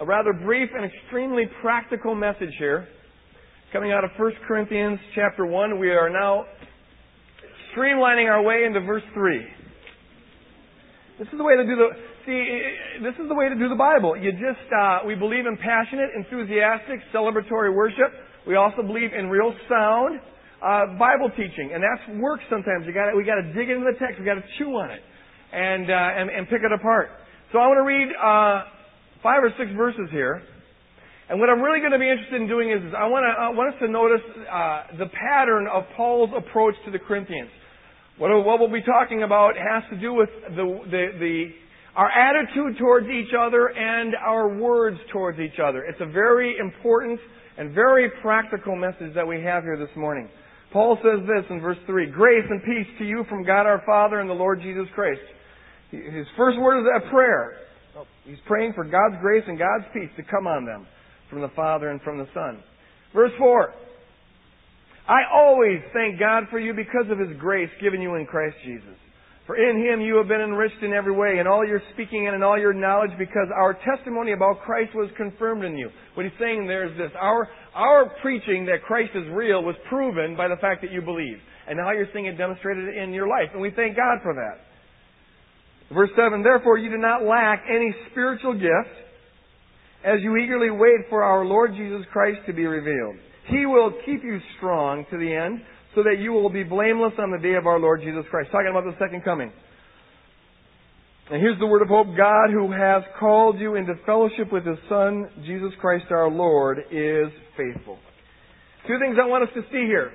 a rather brief and extremely practical message here. Coming out of 1 Corinthians chapter 1, we are now streamlining our way into verse 3. This is the way to do the, see, this is the way to do the Bible. You just, uh, we believe in passionate, enthusiastic, celebratory worship. We also believe in real sound, uh, Bible teaching. And that's work sometimes. You gotta, we gotta dig into the text. We gotta chew on it. And, uh, and, and pick it apart. So I want to read, uh, five or six verses here. And what I'm really going to be interested in doing is, is I want, to, I want us to notice uh, the pattern of Paul's approach to the Corinthians. What, what we'll be talking about has to do with the, the, the, our attitude towards each other and our words towards each other. It's a very important and very practical message that we have here this morning. Paul says this in verse 3 Grace and peace to you from God our Father and the Lord Jesus Christ. His first word is a prayer. He's praying for God's grace and God's peace to come on them from the Father and from the Son. Verse 4. I always thank God for you because of His grace given you in Christ Jesus. For in Him you have been enriched in every way, in all your speaking and in all your knowledge, because our testimony about Christ was confirmed in you. What he's saying there is this. Our, our preaching that Christ is real was proven by the fact that you believe. And now you're seeing it demonstrated in your life. And we thank God for that. Verse 7, Therefore you do not lack any spiritual gift as you eagerly wait for our Lord Jesus Christ to be revealed. He will keep you strong to the end so that you will be blameless on the day of our Lord Jesus Christ. Talking about the second coming. And here's the word of hope. God who has called you into fellowship with His Son, Jesus Christ our Lord, is faithful. Two things I want us to see here.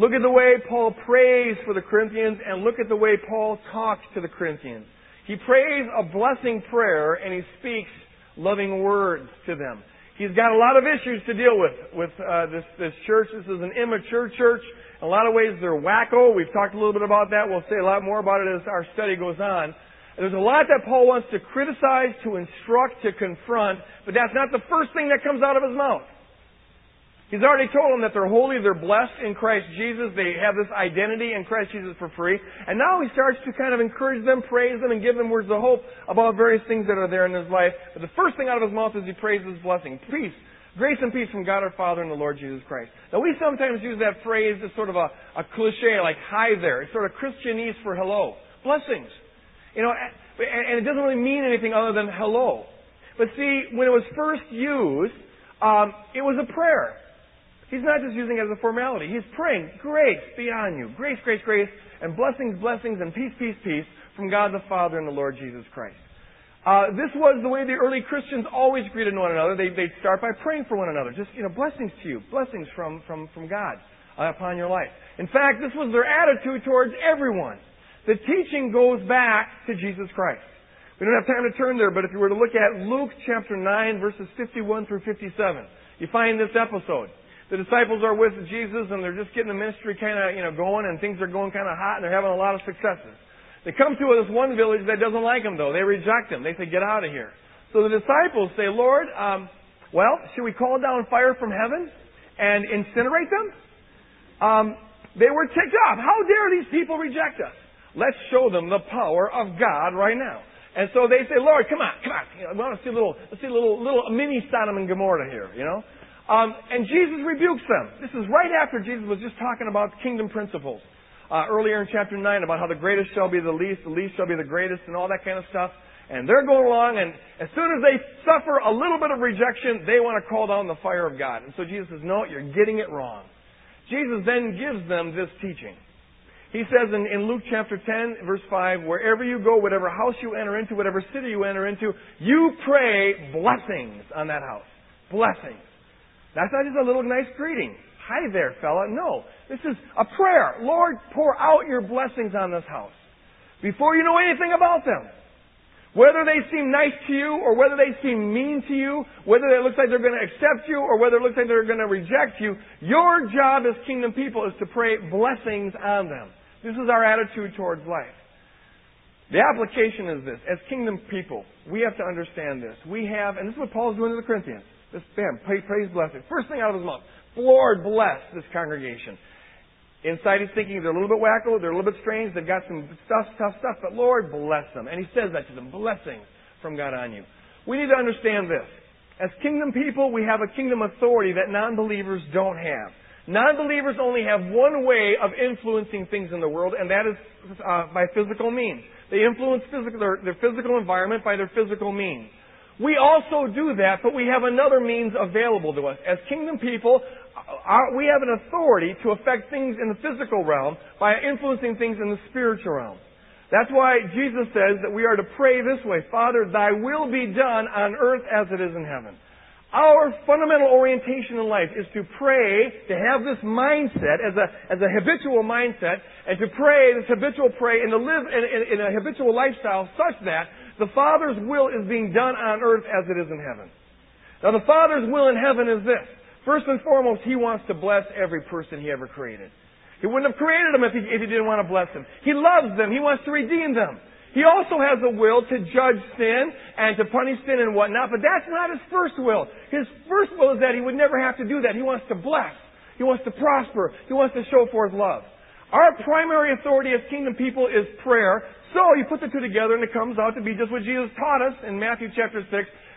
Look at the way Paul prays for the Corinthians and look at the way Paul talks to the Corinthians. He prays a blessing prayer and he speaks loving words to them. He's got a lot of issues to deal with with uh, this this church. This is an immature church. In a lot of ways, they're wacko. We've talked a little bit about that. We'll say a lot more about it as our study goes on. There's a lot that Paul wants to criticize, to instruct, to confront, but that's not the first thing that comes out of his mouth. He's already told them that they're holy, they're blessed in Christ Jesus, they have this identity in Christ Jesus for free. And now he starts to kind of encourage them, praise them, and give them words of hope about various things that are there in his life. But the first thing out of his mouth is he praises blessing. Peace. Grace and peace from God our Father and the Lord Jesus Christ. Now we sometimes use that phrase as sort of a, a cliche, like hi there. It's sort of Christianese for hello. Blessings. You know, and it doesn't really mean anything other than hello. But see, when it was first used, um, it was a prayer. He's not just using it as a formality. He's praying, grace be on you. Grace, grace, grace, and blessings, blessings, and peace, peace, peace from God the Father and the Lord Jesus Christ. Uh, this was the way the early Christians always greeted one another. They, they'd start by praying for one another. Just, you know, blessings to you. Blessings from, from, from God uh, upon your life. In fact, this was their attitude towards everyone. The teaching goes back to Jesus Christ. We don't have time to turn there, but if you were to look at Luke chapter 9, verses 51 through 57, you find this episode the disciples are with Jesus and they're just getting the ministry kind of, you know, going and things are going kind of hot and they're having a lot of successes. They come to this one village that doesn't like them though. They reject them. They say, get out of here. So the disciples say, Lord, um, well, should we call down fire from heaven and incinerate them? Um, they were ticked off. How dare these people reject us? Let's show them the power of God right now. And so they say, Lord, come on, come on. You know, we want to see a little, let's see a little, little mini Sodom and Gomorrah here, you know? Um, and Jesus rebukes them. This is right after Jesus was just talking about kingdom principles. Uh, earlier in chapter 9 about how the greatest shall be the least, the least shall be the greatest, and all that kind of stuff. And they're going along, and as soon as they suffer a little bit of rejection, they want to call down the fire of God. And so Jesus says, No, you're getting it wrong. Jesus then gives them this teaching. He says in, in Luke chapter 10, verse 5, wherever you go, whatever house you enter into, whatever city you enter into, you pray blessings on that house. Blessings. That's not just a little nice greeting. Hi there, fella. No. This is a prayer. Lord, pour out your blessings on this house. Before you know anything about them. Whether they seem nice to you or whether they seem mean to you, whether it looks like they're going to accept you or whether it looks like they're going to reject you, your job as kingdom people is to pray blessings on them. This is our attitude towards life. The application is this. As kingdom people, we have to understand this. We have, and this is what Paul's doing to the Corinthians. Just bam, praise, blessing. First thing out of his mouth. Lord bless this congregation. Inside he's thinking they're a little bit wacko, they're a little bit strange, they've got some stuff, tough stuff, but Lord bless them. And he says that to them, blessings from God on you. We need to understand this. As kingdom people, we have a kingdom authority that non-believers don't have. Non-believers only have one way of influencing things in the world, and that is uh, by physical means. They influence physical, their, their physical environment by their physical means. We also do that, but we have another means available to us. As kingdom people, we have an authority to affect things in the physical realm by influencing things in the spiritual realm. That's why Jesus says that we are to pray this way Father, thy will be done on earth as it is in heaven. Our fundamental orientation in life is to pray, to have this mindset as a, as a habitual mindset, and to pray, this habitual pray, and to live in, in, in a habitual lifestyle such that the Father's will is being done on earth as it is in heaven. Now, the Father's will in heaven is this. First and foremost, He wants to bless every person He ever created. He wouldn't have created them if he, if he didn't want to bless them. He loves them. He wants to redeem them. He also has a will to judge sin and to punish sin and whatnot, but that's not his first will. His first will is that he would never have to do that. He wants to bless. He wants to prosper. He wants to show forth love. Our primary authority as kingdom people is prayer, so you put the two together and it comes out to be just what Jesus taught us in Matthew chapter 6,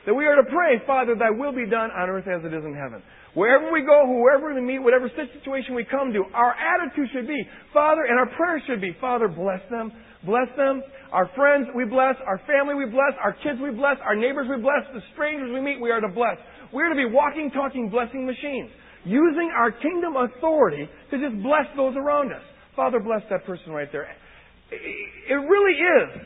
that we are to pray, Father, thy will be done on earth as it is in heaven. Wherever we go, whoever we meet, whatever situation we come to, our attitude should be, Father, and our prayer should be, Father, bless them, bless them. Our friends we bless, our family we bless, our kids we bless, our neighbors we bless, the strangers we meet we are to bless. We are to be walking, talking, blessing machines. Using our kingdom authority to just bless those around us. Father, bless that person right there. It really is.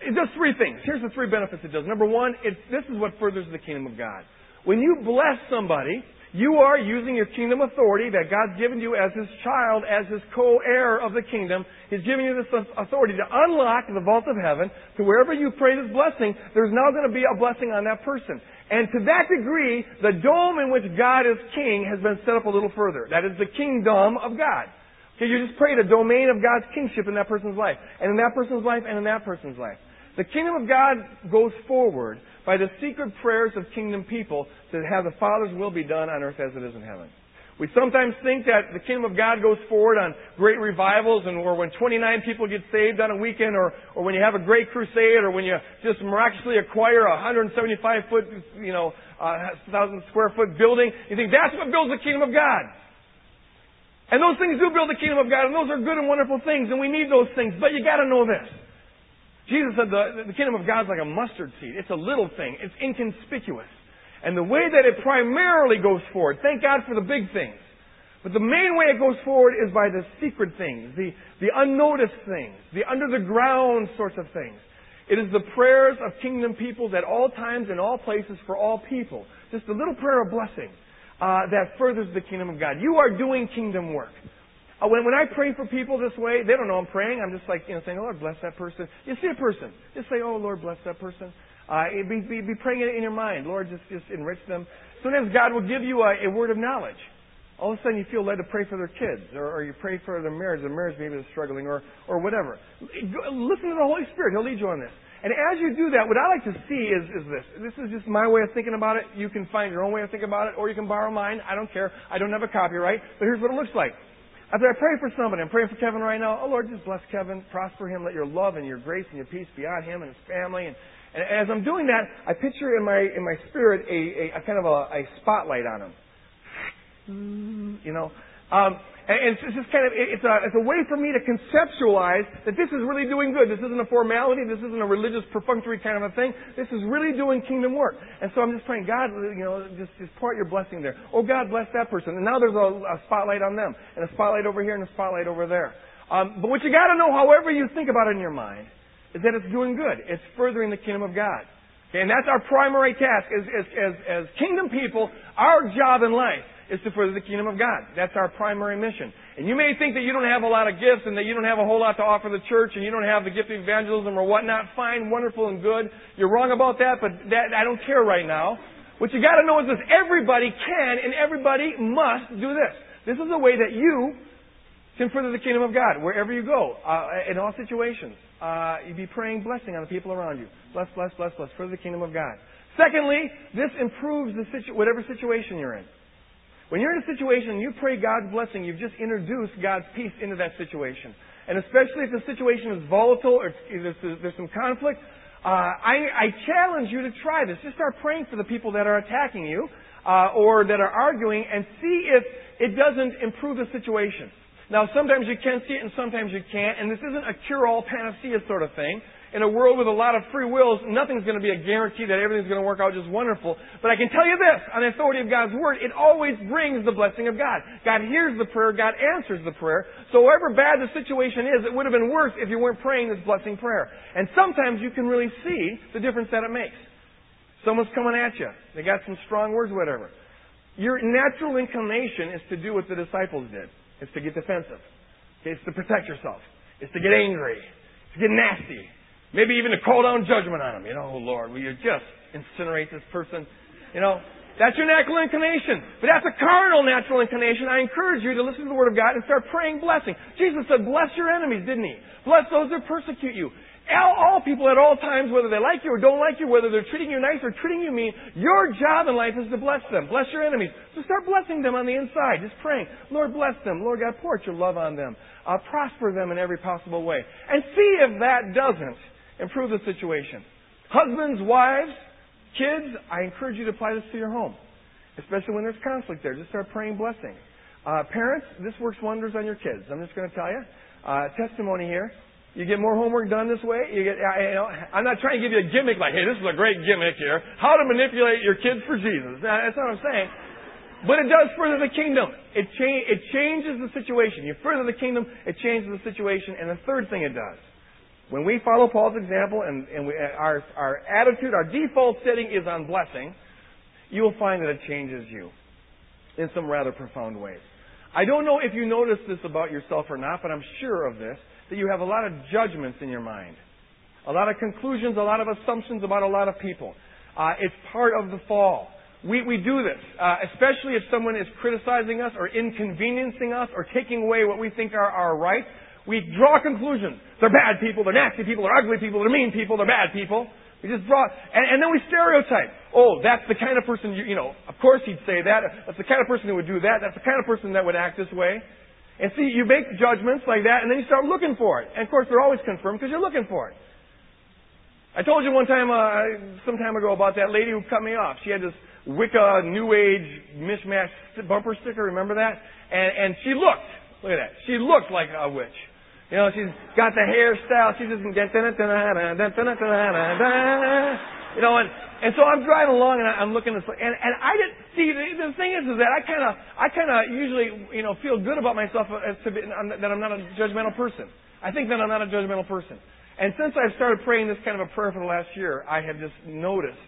It does three things. Here's the three benefits it does. Number one, this is what furthers the kingdom of God. When you bless somebody, you are using your kingdom authority that God's given you as His child, as His co-heir of the kingdom. He's giving you this authority to unlock the vault of heaven to wherever you pray this blessing, there's now going to be a blessing on that person. And to that degree, the dome in which God is king has been set up a little further. That is the kingdom of God. Because you just prayed a domain of God's kingship in that person's life, and in that person's life, and in that person's life. The kingdom of God goes forward by the secret prayers of kingdom people to have the Father's will be done on earth as it is in heaven. We sometimes think that the kingdom of God goes forward on great revivals and or when 29 people get saved on a weekend or, or when you have a great crusade or when you just miraculously acquire a 175 foot, you know, uh, thousand square foot building. You think that's what builds the kingdom of God. And those things do build the kingdom of God, and those are good and wonderful things, and we need those things. But you gotta know this. Jesus said the, the kingdom of God is like a mustard seed. It's a little thing. It's inconspicuous. And the way that it primarily goes forward, thank God for the big things. But the main way it goes forward is by the secret things, the, the unnoticed things, the under the ground sorts of things. It is the prayers of kingdom peoples at all times and all places for all people. Just a little prayer of blessing uh, that furthers the kingdom of God. You are doing kingdom work. Uh, when, when I pray for people this way, they don't know I'm praying. I'm just like, you know, saying, oh, Lord, bless that person. You see a person. Just say, oh, Lord, bless that person. Uh, be, be, be praying it in your mind. Lord, just, just enrich them. Sometimes God will give you a, a word of knowledge. All of a sudden you feel led to pray for their kids, or, or you pray for their marriage. Their marriage maybe is struggling, or, or whatever. Listen to the Holy Spirit. He'll lead you on this. And as you do that, what I like to see is, is this. This is just my way of thinking about it. You can find your own way of thinking about it, or you can borrow mine. I don't care. I don't have a copyright. But here's what it looks like. After I pray for somebody, I'm praying for Kevin right now. Oh Lord, just bless Kevin, prosper him, let your love and your grace and your peace be on him and his family. And, and as I'm doing that, I picture in my in my spirit a, a, a kind of a, a spotlight on him. You know, um, and it's just kind of, it's a, it's a way for me to conceptualize that this is really doing good. This isn't a formality. This isn't a religious perfunctory kind of a thing. This is really doing kingdom work. And so I'm just praying, God, you know, just, just pour out your blessing there. Oh, God, bless that person. And now there's a, a spotlight on them, and a spotlight over here, and a spotlight over there. Um, but what you got to know, however you think about it in your mind, is that it's doing good. It's furthering the kingdom of God. Okay, and that's our primary task as, as, as, as kingdom people. Our job in life is to further the kingdom of God. That's our primary mission. And you may think that you don't have a lot of gifts and that you don't have a whole lot to offer the church and you don't have the gift of evangelism or whatnot. Fine, wonderful, and good. You're wrong about that, but that, I don't care right now. What you gotta know is this. Everybody can and everybody must do this. This is a way that you can further the kingdom of God wherever you go, uh, in all situations. Uh, you be praying blessing on the people around you. Bless, bless, bless, bless. Further the kingdom of God. Secondly, this improves the situ- whatever situation you're in. When you're in a situation and you pray God's blessing, you've just introduced God's peace into that situation. And especially if the situation is volatile or there's, there's some conflict, Uh, I, I challenge you to try this. Just start praying for the people that are attacking you uh, or that are arguing and see if it doesn't improve the situation. Now, sometimes you can see it and sometimes you can't, and this isn't a cure-all panacea sort of thing. In a world with a lot of free wills, nothing's going to be a guarantee that everything's going to work out just wonderful. But I can tell you this, on the authority of God's Word, it always brings the blessing of God. God hears the prayer, God answers the prayer. So however bad the situation is, it would have been worse if you weren't praying this blessing prayer. And sometimes you can really see the difference that it makes. Someone's coming at you. They got some strong words, whatever. Your natural inclination is to do what the disciples did. It's to get defensive. It's to protect yourself. It's to get angry. It's to get nasty. Maybe even to call down judgment on them. You know, oh Lord, will you just incinerate this person? You know, that's your natural inclination. But that's a carnal natural inclination. I encourage you to listen to the Word of God and start praying blessing. Jesus said, bless your enemies, didn't He? Bless those that persecute you. All, all people at all times, whether they like you or don't like you, whether they're treating you nice or treating you mean, your job in life is to bless them. Bless your enemies. So start blessing them on the inside. Just praying, Lord bless them. Lord God, pour out your love on them. Uh, prosper them in every possible way. And see if that doesn't improve the situation. Husbands, wives, kids, I encourage you to apply this to your home, especially when there's conflict there. Just start praying blessing. Uh, parents, this works wonders on your kids. I'm just going to tell you. Uh, testimony here. You get more homework done this way. You get, you know, I'm not trying to give you a gimmick like, hey, this is a great gimmick here. How to manipulate your kids for Jesus. That's not what I'm saying. But it does further the kingdom. It, cha- it changes the situation. You further the kingdom, it changes the situation. And the third thing it does, when we follow Paul's example and, and we, our, our attitude, our default setting is on blessing, you will find that it changes you in some rather profound ways. I don't know if you notice this about yourself or not, but I'm sure of this, that you have a lot of judgments in your mind. A lot of conclusions, a lot of assumptions about a lot of people. Uh, it's part of the fall. We, we do this, uh, especially if someone is criticizing us or inconveniencing us or taking away what we think are our rights. We draw conclusions. They're bad people, they're nasty people, they're ugly people, they're mean people, they're bad people. We just draw, and, and then we stereotype. Oh, that's the kind of person you, you know, of course he'd say that. That's the kind of person who would do that. That's the kind of person that would act this way. And see, you make judgments like that, and then you start looking for it. And of course, they're always confirmed because you're looking for it. I told you one time, uh, some time ago, about that lady who cut me off. She had this Wicca New Age mishmash bumper sticker. Remember that? And and she looked. Look at that. She looked like a witch. You know, she's got the hairstyle. She's just you know, and and so I'm driving along and I'm looking at and and I didn't see the, the thing is is that I kind of I kind of usually you know feel good about myself as to be, that I'm not a judgmental person. I think that I'm not a judgmental person. And since I've started praying this kind of a prayer for the last year, I have just noticed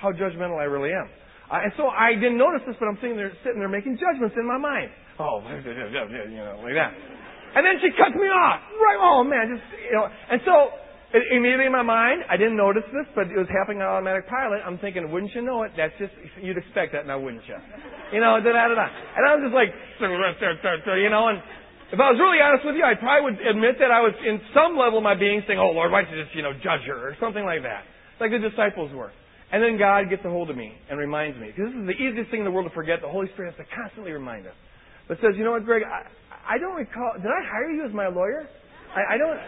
how judgmental I really am. Uh, and so I didn't notice this, but I'm sitting there, sitting there making judgments in my mind. Oh, you know, like that. And then she cuts me off. Oh man, just, you know. And so, immediately in my mind, I didn't notice this, but it was happening on automatic pilot. I'm thinking, wouldn't you know it? That's just, you'd expect that now, wouldn't you? You know, da da da. And I was just like, you know, and if I was really honest with you, I probably would admit that I was in some level of my being saying, oh Lord, why don't you just, you know, judge her or something like that. Like the disciples were. And then God gets a hold of me and reminds me. Because this is the easiest thing in the world to forget. The Holy Spirit has to constantly remind us. But says, you know what, Greg, I, I don't recall. Did I hire you as my lawyer? I, I don't.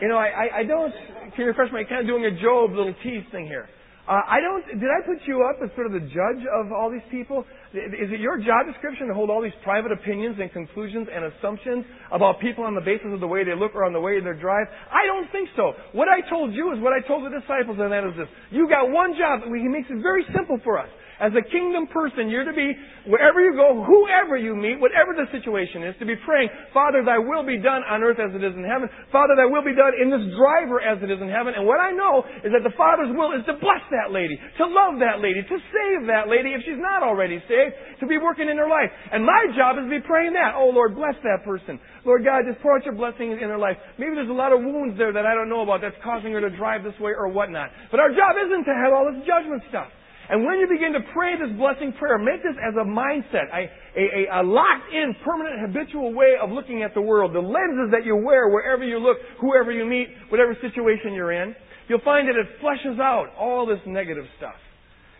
You know, I, I, don't. Can you refresh my? Kind of doing a Job little tease thing here. Uh, I don't. Did I put you up as sort of the judge of all these people? Is it your job description to hold all these private opinions and conclusions and assumptions about people on the basis of the way they look or on the way they drive? I don't think so. What I told you is what I told the disciples, and that is this: you got one job. He makes it very simple for us. As a kingdom person, you're to be, wherever you go, whoever you meet, whatever the situation is, to be praying, Father, thy will be done on earth as it is in heaven. Father, thy will be done in this driver as it is in heaven. And what I know is that the Father's will is to bless that lady, to love that lady, to save that lady if she's not already saved, to be working in her life. And my job is to be praying that. Oh Lord, bless that person. Lord God, just pour out your blessing in her life. Maybe there's a lot of wounds there that I don't know about that's causing her to drive this way or whatnot. But our job isn't to have all this judgment stuff. And when you begin to pray this blessing prayer, make this as a mindset, a, a, a, locked in, permanent, habitual way of looking at the world. The lenses that you wear wherever you look, whoever you meet, whatever situation you're in, you'll find that it flushes out all this negative stuff.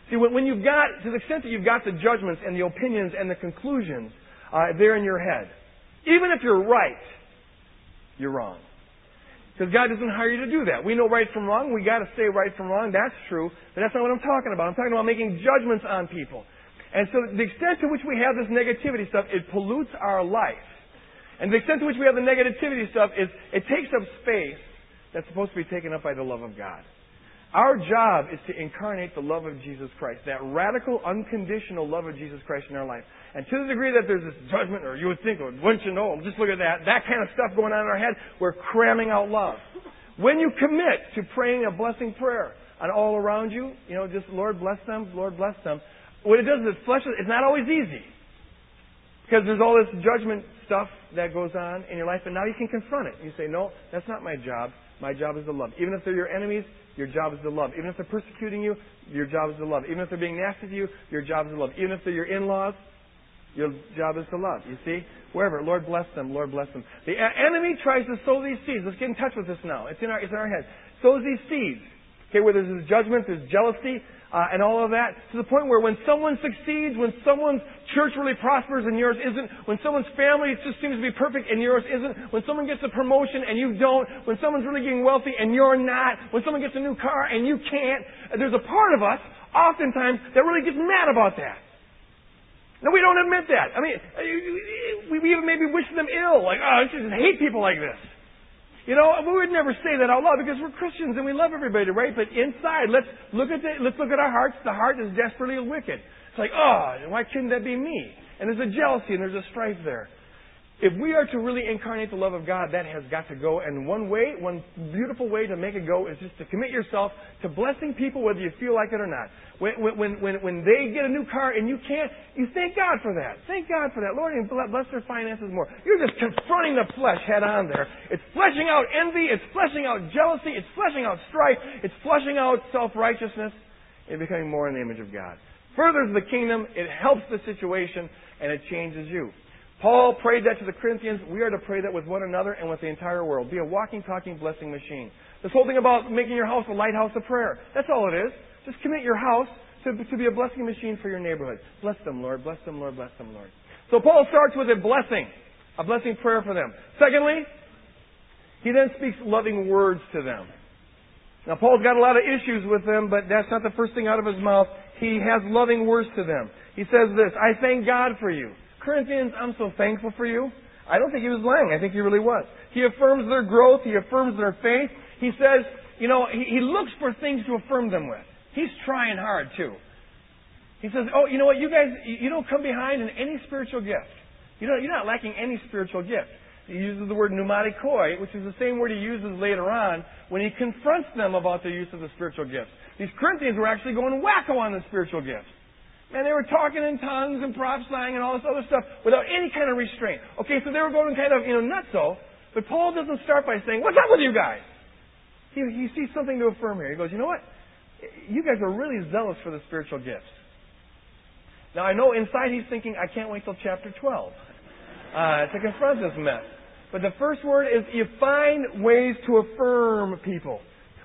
See, when, when you've got, to the extent that you've got the judgments and the opinions and the conclusions uh, there in your head, even if you're right, you're wrong. Because God doesn't hire you to do that. We know right from wrong. We got to say right from wrong. That's true. But that's not what I'm talking about. I'm talking about making judgments on people. And so the extent to which we have this negativity stuff, it pollutes our life. And the extent to which we have the negativity stuff is it takes up space that's supposed to be taken up by the love of God. Our job is to incarnate the love of Jesus Christ, that radical, unconditional love of Jesus Christ in our life. And to the degree that there's this judgment, or you would think, or wouldn't you know, just look at that, that kind of stuff going on in our head, we're cramming out love. When you commit to praying a blessing prayer on all around you, you know, just Lord bless them, Lord bless them, what it does is it flushes, it's not always easy. Because there's all this judgment stuff that goes on in your life, and now you can confront it. You say, no, that's not my job. My job is to love. Even if they're your enemies, your job is to love. Even if they're persecuting you, your job is to love. Even if they're being nasty to you, your job is to love. Even if they're your in-laws, your job is to love. You see? Wherever. Lord bless them. Lord bless them. The enemy tries to sow these seeds. Let's get in touch with this now. It's in our, it's in our head. Sows these seeds. Okay, where there's judgment, there's jealousy, uh, and all of that, to the point where when someone succeeds, when someone's church really prospers and yours isn't, when someone's family just seems to be perfect and yours isn't, when someone gets a promotion and you don't, when someone's really getting wealthy and you're not, when someone gets a new car and you can't, there's a part of us, oftentimes, that really gets mad about that. No, we don't admit that. I mean, we even maybe wish them ill, like, oh, I just hate people like this. You know, we would never say that out loud because we're Christians and we love everybody, right? But inside, let's look at the, let's look at our hearts. The heart is desperately wicked. It's like, oh, why couldn't that be me? And there's a jealousy and there's a strife there. If we are to really incarnate the love of God, that has got to go. And one way, one beautiful way to make it go is just to commit yourself to blessing people whether you feel like it or not. When, when, when, when they get a new car and you can't, you thank God for that. Thank God for that. Lord, and bless their finances more. You're just confronting the flesh head on there. It's fleshing out envy. It's fleshing out jealousy. It's fleshing out strife. It's fleshing out self-righteousness and becoming more in the image of God. Furthers the kingdom. It helps the situation and it changes you. Paul prayed that to the Corinthians. We are to pray that with one another and with the entire world. Be a walking, talking blessing machine. This whole thing about making your house a lighthouse of prayer. That's all it is. Just commit your house to, to be a blessing machine for your neighborhood. Bless them, Lord. Bless them, Lord. Bless them, Lord. So Paul starts with a blessing, a blessing prayer for them. Secondly, he then speaks loving words to them. Now, Paul's got a lot of issues with them, but that's not the first thing out of his mouth. He has loving words to them. He says this, I thank God for you. Corinthians, I'm so thankful for you. I don't think he was lying. I think he really was. He affirms their growth. He affirms their faith. He says, you know, he, he looks for things to affirm them with. He's trying hard too. He says, oh, you know what, you guys, you don't come behind in any spiritual gift. You know, you're not lacking any spiritual gift. He uses the word pneumatikoi, which is the same word he uses later on when he confronts them about their use of the spiritual gifts. These Corinthians were actually going wacko on the spiritual gifts. And they were talking in tongues and prophesying and all this other stuff without any kind of restraint. Okay, so they were going kind of, you know, nutso. But Paul doesn't start by saying, what's up with you guys? He, he sees something to affirm here. He goes, you know what? You guys are really zealous for the spiritual gifts. Now I know inside he's thinking, I can't wait till chapter 12 uh, to confront this mess. But the first word is you find ways to affirm people.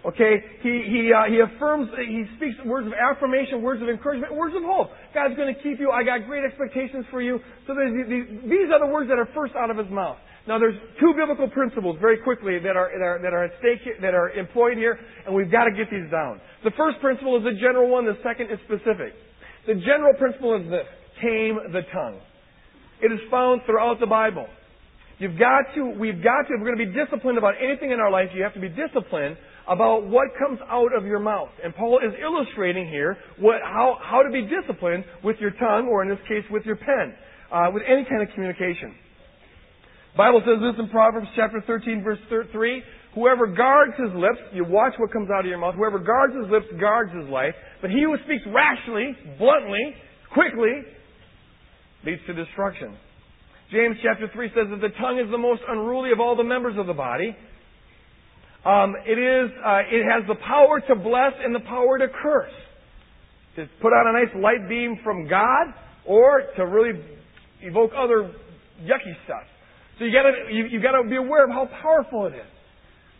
Okay, he he uh, he affirms, he speaks words of affirmation, words of encouragement, words of hope. God's going to keep you. I got great expectations for you. So these, these are the words that are first out of his mouth. Now, there's two biblical principles very quickly that are, that are, that are at stake here, that are employed here, and we've got to get these down. The first principle is a general one. The second is specific. The general principle is this: tame the tongue. It is found throughout the Bible. You've got to, we've got to, if we're going to be disciplined about anything in our life, you have to be disciplined about what comes out of your mouth. And Paul is illustrating here what, how, how to be disciplined with your tongue, or in this case, with your pen, uh, with any kind of communication. Bible says this in Proverbs chapter 13, verse 3. Whoever guards his lips, you watch what comes out of your mouth. Whoever guards his lips guards his life. But he who speaks rashly, bluntly, quickly, leads to destruction. James chapter 3 says that the tongue is the most unruly of all the members of the body, um, it is, uh, it has the power to bless and the power to curse. To put out a nice light beam from God or to really evoke other yucky stuff. So you gotta, you, gotta be aware of how powerful it is.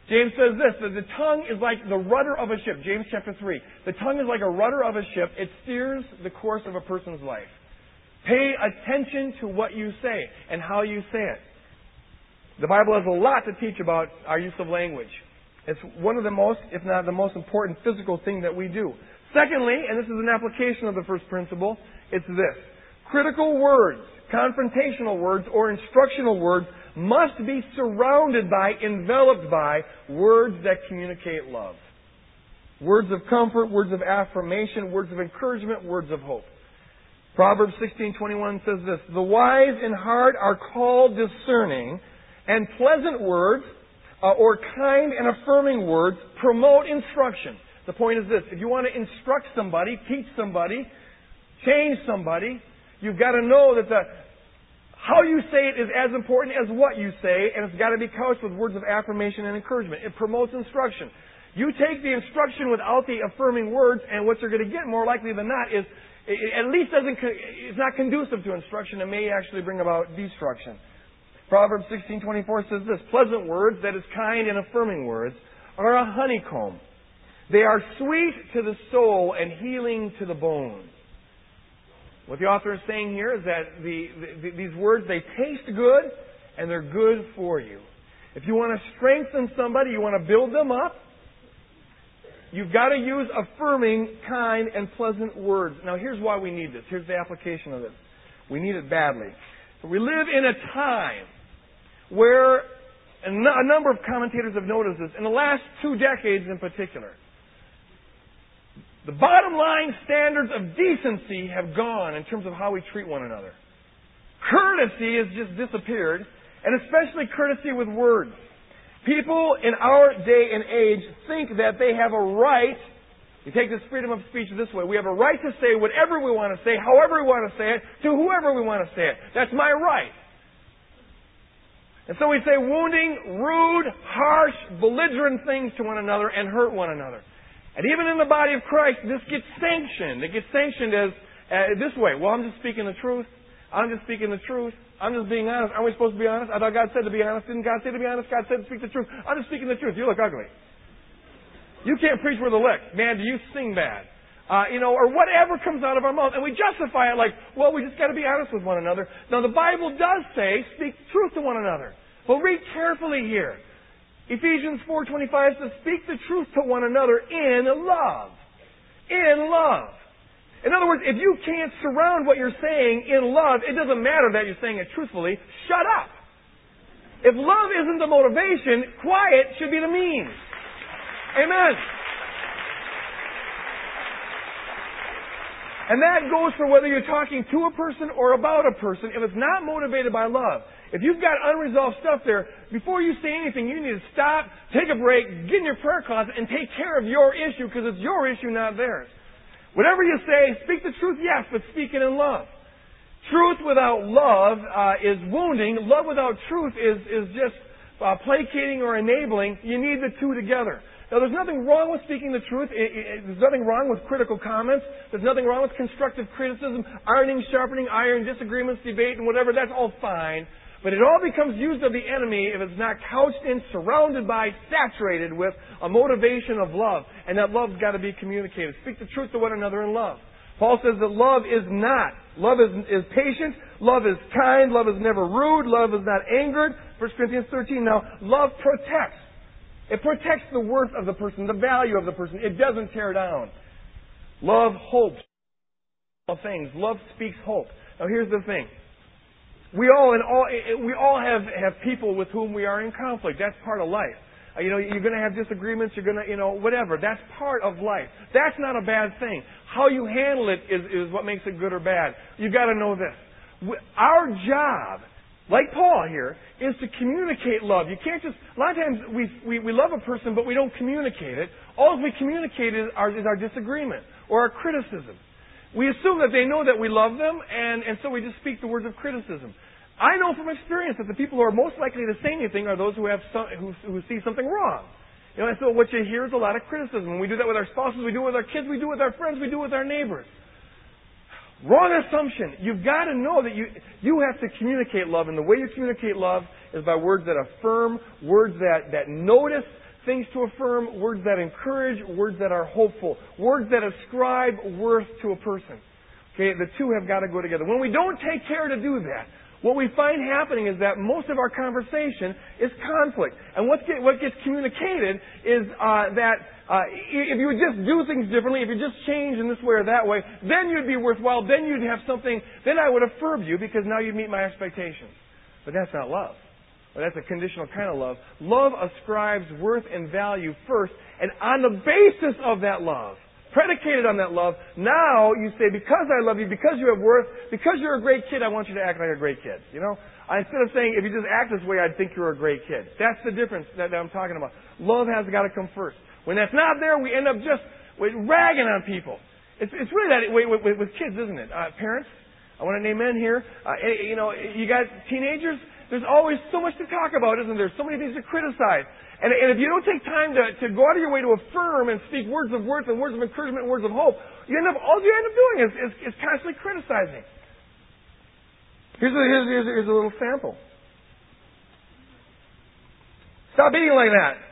James says this, that the tongue is like the rudder of a ship. James chapter 3. The tongue is like a rudder of a ship. It steers the course of a person's life. Pay attention to what you say and how you say it. The Bible has a lot to teach about our use of language. It's one of the most, if not the most important physical thing that we do. Secondly, and this is an application of the first principle, it's this. Critical words, confrontational words, or instructional words must be surrounded by, enveloped by, words that communicate love. Words of comfort, words of affirmation, words of encouragement, words of hope. Proverbs 16:21 says this, "The wise in heart are called discerning, and pleasant words uh, or kind and affirming words promote instruction." The point is this, if you want to instruct somebody, teach somebody, change somebody, you've got to know that the how you say it is as important as what you say, and it's got to be couched with words of affirmation and encouragement. It promotes instruction. You take the instruction without the affirming words, and what you're going to get more likely than not is it at least doesn't, it's not conducive to instruction. It may actually bring about destruction. Proverbs 16:24 says this: "Pleasant words, that is kind and affirming words, are a honeycomb. They are sweet to the soul and healing to the bones." What the author is saying here is that the, the, these words they taste good and they're good for you. If you want to strengthen somebody, you want to build them up, You've got to use affirming, kind, and pleasant words. Now, here's why we need this. Here's the application of this. We need it badly. We live in a time where a number of commentators have noticed this, in the last two decades in particular. The bottom line standards of decency have gone in terms of how we treat one another. Courtesy has just disappeared, and especially courtesy with words. People in our day and age think that they have a right. You take this freedom of speech this way. We have a right to say whatever we want to say, however we want to say it, to whoever we want to say it. That's my right. And so we say wounding, rude, harsh, belligerent things to one another and hurt one another. And even in the body of Christ, this gets sanctioned. It gets sanctioned as uh, this way. Well, I'm just speaking the truth. I'm just speaking the truth. I'm just being honest. Aren't we supposed to be honest? I thought God said to be honest. Didn't God say to be honest? God said to speak the truth. I'm just speaking the truth. You look ugly. You can't preach with a lick. Man, do you sing bad? Uh, you know, or whatever comes out of our mouth. And we justify it like, well, we just got to be honest with one another. Now, the Bible does say, speak truth to one another. But read carefully here. Ephesians 4.25 says, speak the truth to one another in love. In love. In other words, if you can't surround what you're saying in love, it doesn't matter that you're saying it truthfully. Shut up. If love isn't the motivation, quiet should be the means. Amen. And that goes for whether you're talking to a person or about a person. If it's not motivated by love, if you've got unresolved stuff there, before you say anything, you need to stop, take a break, get in your prayer closet, and take care of your issue because it's your issue, not theirs. Whatever you say, speak the truth, yes, but speak it in love. Truth without love uh, is wounding. Love without truth is, is just uh, placating or enabling. You need the two together. Now, there's nothing wrong with speaking the truth. It, it, there's nothing wrong with critical comments. There's nothing wrong with constructive criticism, ironing, sharpening iron, disagreements, debate, and whatever. That's all fine. But it all becomes used of the enemy if it's not couched in, surrounded by, saturated with a motivation of love. And that love's got to be communicated. Speak the truth to one another in love. Paul says that love is not. Love is, is patient. Love is kind. Love is never rude. Love is not angered. 1 Corinthians 13. Now, love protects. It protects the worth of the person, the value of the person. It doesn't tear down. Love hopes all things. Love speaks hope. Now, here's the thing. We all, in all, we all have, have people with whom we are in conflict. That's part of life. Uh, you know, you're going to have disagreements. You're going to, you know, whatever. That's part of life. That's not a bad thing. How you handle it is, is what makes it good or bad. You've got to know this. Our job, like Paul here, is to communicate love. You can't just, a lot of times we, we, we love a person, but we don't communicate it. All we communicate is our, is our disagreement or our criticism. We assume that they know that we love them, and, and so we just speak the words of criticism. I know from experience that the people who are most likely to say anything are those who have some, who, who see something wrong. You know, and so what you hear is a lot of criticism. When we do that with our spouses, we do it with our kids, we do it with our friends, we do it with our neighbors. Wrong assumption. You've got to know that you, you have to communicate love, and the way you communicate love is by words that affirm, words that, that notice, things to affirm, words that encourage, words that are hopeful, words that ascribe worth to a person. Okay, the two have got to go together. When we don't take care to do that, what we find happening is that most of our conversation is conflict. And what, get, what gets communicated is uh, that uh, if you would just do things differently, if you just change in this way or that way, then you'd be worthwhile, then you'd have something, then I would affirm you because now you'd meet my expectations. But that's not love. Well, that's a conditional kind of love. Love ascribes worth and value first, and on the basis of that love, predicated on that love, now you say, because I love you, because you have worth, because you're a great kid, I want you to act like a great kid. You know? Instead of saying, if you just act this way, I'd think you're a great kid. That's the difference that, that I'm talking about. Love has got to come first. When that's not there, we end up just ragging on people. It's, it's really that way with, with, with kids, isn't it? Uh, parents, I want to name men here. Uh, you know, you got teenagers. There's always so much to talk about, isn't there? So many things to criticize. And, and if you don't take time to, to go out of your way to affirm and speak words of worth and words of encouragement and words of hope, you end up, all you end up doing is, is, is constantly criticizing. Here's a, here's, here's, here's a little sample. Stop eating like that.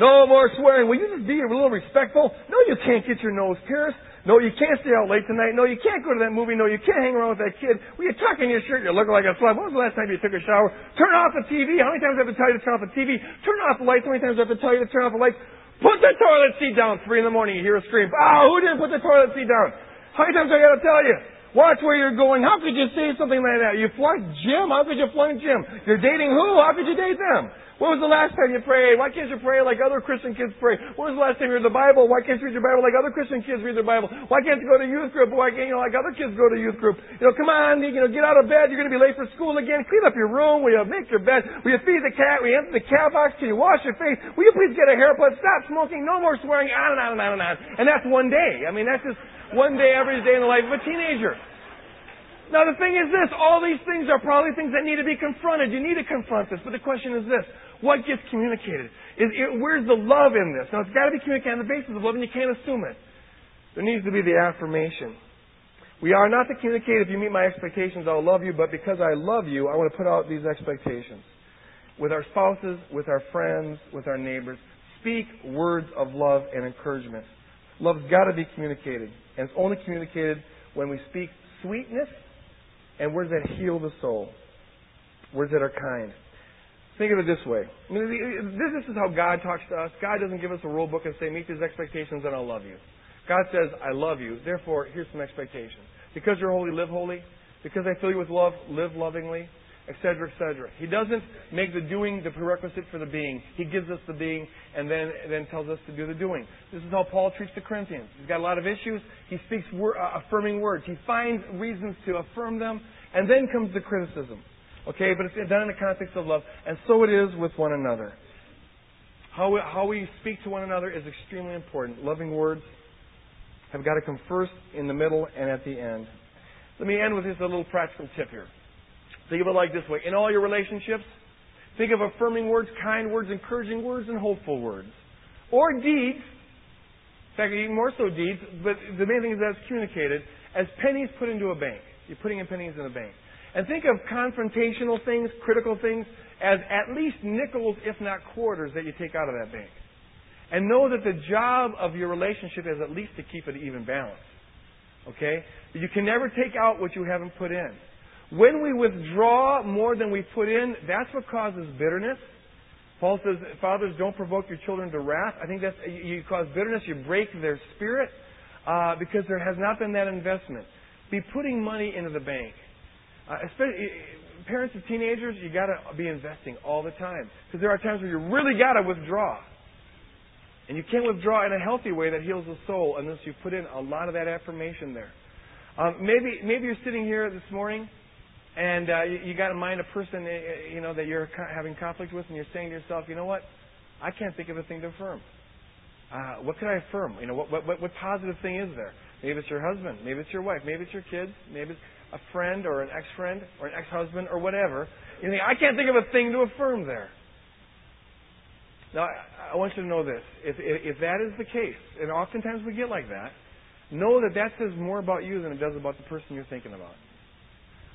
No more swearing. Will you just be a little respectful? No, you can't get your nose pierced. No, you can't stay out late tonight. No, you can't go to that movie. No, you can't hang around with that kid. Will you tuck in your shirt? You're looking like a slut. When was the last time you took a shower? Turn off the TV. How many times I have to tell you to turn off the TV? Turn off the lights. How many times I have to tell you to turn off the lights? Put the toilet seat down. Three in the morning, you hear a scream. Oh, who didn't put the toilet seat down? How many times do I got to tell you? Watch where you're going. How could you say something like that? You flunked gym? How could you flunk gym? You're dating who? How could you date them? When was the last time you prayed? Why can't you pray like other Christian kids pray? When was the last time you read the Bible? Why can't you read your Bible like other Christian kids read their Bible? Why can't you go to youth group? Why can't you like other kids go to youth group? You know, come on, you know, get out of bed. You're going to be late for school again. Clean up your room. Will you make your bed? Will you feed the cat? Will you empty the cat box? Can you wash your face? Will you please get a haircut? Stop smoking. No more swearing. On and on and on and on. And that's one day. I mean, that's just one day every day in the life of a teenager. Now the thing is this, all these things are probably things that need to be confronted. You need to confront this. But the question is this, what gets communicated? Is, it, where's the love in this? Now it's got to be communicated on the basis of love and you can't assume it. There needs to be the affirmation. We are not to communicate if you meet my expectations, I'll love you, but because I love you, I want to put out these expectations. With our spouses, with our friends, with our neighbors, speak words of love and encouragement. Love's got to be communicated. And it's only communicated when we speak sweetness and words that heal the soul, words that are kind. Think of it this way. I mean, this is how God talks to us. God doesn't give us a rule book and say, meet these expectations and I'll love you. God says, I love you. Therefore, here's some expectations. Because you're holy, live holy. Because I fill you with love, live lovingly etc., etc. He doesn't make the doing the prerequisite for the being. He gives us the being and then, then tells us to do the doing. This is how Paul treats the Corinthians. He's got a lot of issues. He speaks wor- uh, affirming words. He finds reasons to affirm them, and then comes the criticism. Okay, but it's done in the context of love, and so it is with one another. How we, how we speak to one another is extremely important. Loving words have got to come first, in the middle, and at the end. Let me end with just a little practical tip here. Think of it like this way. In all your relationships, think of affirming words, kind words, encouraging words, and hopeful words. Or deeds. In fact, even more so deeds, but the main thing is that it's communicated as pennies put into a bank. You're putting in pennies in a bank. And think of confrontational things, critical things, as at least nickels, if not quarters, that you take out of that bank. And know that the job of your relationship is at least to keep it even balanced. Okay? You can never take out what you haven't put in. When we withdraw more than we put in, that's what causes bitterness. Paul says, fathers, don't provoke your children to wrath. I think that's, you cause bitterness, you break their spirit, uh, because there has not been that investment. Be putting money into the bank. Uh, especially, parents of teenagers, you gotta be investing all the time. Because there are times where you really gotta withdraw. And you can't withdraw in a healthy way that heals the soul unless you put in a lot of that affirmation there. Um, maybe, maybe you're sitting here this morning and uh, you, you got in mind a person uh, uh, you know that you're having conflict with, and you're saying to yourself, you know what? I can't think of a thing to affirm. Uh, what can I affirm? You know, what, what what positive thing is there? Maybe it's your husband, maybe it's your wife, maybe it's your kids, maybe it's a friend or an ex-friend or an ex-husband or whatever. You think I can't think of a thing to affirm there. Now, I, I want you to know this: if, if if that is the case, and oftentimes we get like that, know that that says more about you than it does about the person you're thinking about.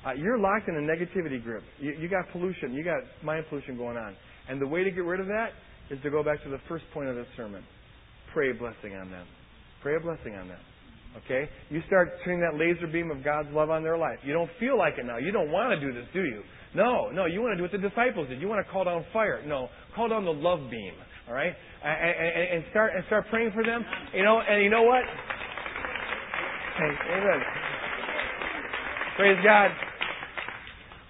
Uh, you're locked in a negativity grip. You, you got pollution. You got mind pollution going on. And the way to get rid of that is to go back to the first point of this sermon. Pray a blessing on them. Pray a blessing on them. Okay? You start turning that laser beam of God's love on their life. You don't feel like it now. You don't want to do this, do you? No, no, you want to do what the disciples did. You want to call down fire. No, call down the love beam. All right? And, and, and start and start praying for them. You know, and you know what? Hey, amen. Praise God.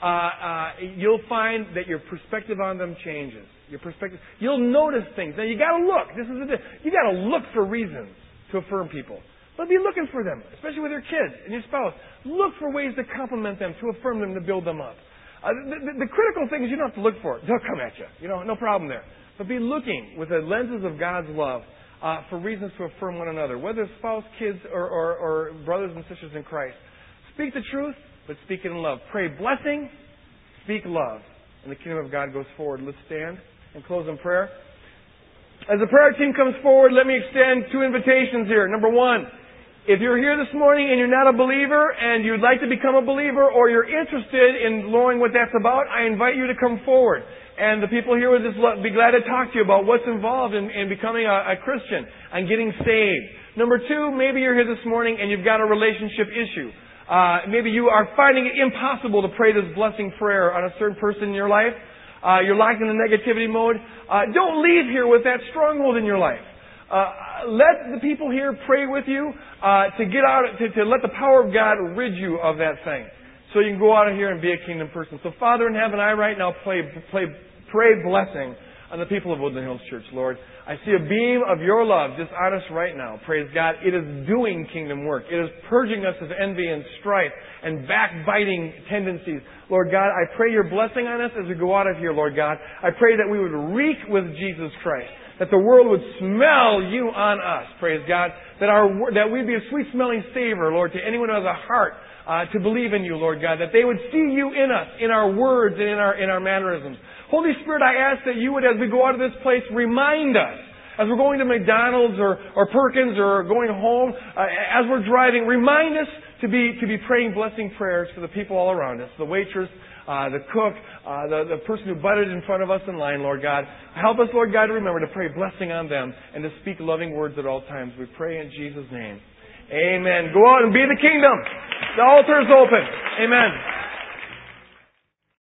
Uh, uh, you'll find that your perspective on them changes. Your perspective. You'll notice things. Now you got to look. This is the. You got to look for reasons to affirm people. But be looking for them, especially with your kids and your spouse. Look for ways to compliment them, to affirm them, to build them up. Uh, the, the, the, critical thing is you don't have to look for it. They'll come at you. You know, no problem there. But be looking with the lenses of God's love uh, for reasons to affirm one another, whether spouse, kids, or, or, or brothers and sisters in Christ. Speak the truth, but speak it in love. Pray blessing, speak love. And the kingdom of God goes forward. Let's stand and close in prayer. As the prayer team comes forward, let me extend two invitations here. Number one, if you're here this morning and you're not a believer and you'd like to become a believer or you're interested in knowing what that's about, I invite you to come forward. And the people here would just be glad to talk to you about what's involved in, in becoming a, a Christian and getting saved. Number two, maybe you're here this morning and you've got a relationship issue. Uh, maybe you are finding it impossible to pray this blessing prayer on a certain person in your life. Uh, you're locked in the negativity mode. Uh, don't leave here with that stronghold in your life. Uh, let the people here pray with you uh, to get out, to, to let the power of God rid you of that thing so you can go out of here and be a kingdom person. So, Father in heaven, I right now play, play, pray blessing on the people of Woodland Hills Church, Lord. I see a beam of your love just on us right now. Praise God. It is doing kingdom work. It is purging us of envy and strife and backbiting tendencies. Lord God, I pray your blessing on us as we go out of here, Lord God. I pray that we would reek with Jesus Christ. That the world would smell you on us, praise God. That our, that we'd be a sweet smelling savor, Lord, to anyone who has a heart uh, to believe in you, Lord God, that they would see you in us, in our words and in our, in our mannerisms. Holy Spirit, I ask that you would, as we go out of this place, remind us, as we're going to McDonald's or, or Perkins or going home, uh, as we're driving, remind us to be, to be praying blessing prayers for the people all around us, the waitress, uh, the cook, uh, the, the person who butted in front of us in line, Lord God. Help us, Lord God, to remember to pray blessing on them and to speak loving words at all times. We pray in Jesus' name. Amen. Go out and be the kingdom. The altar is open. Amen.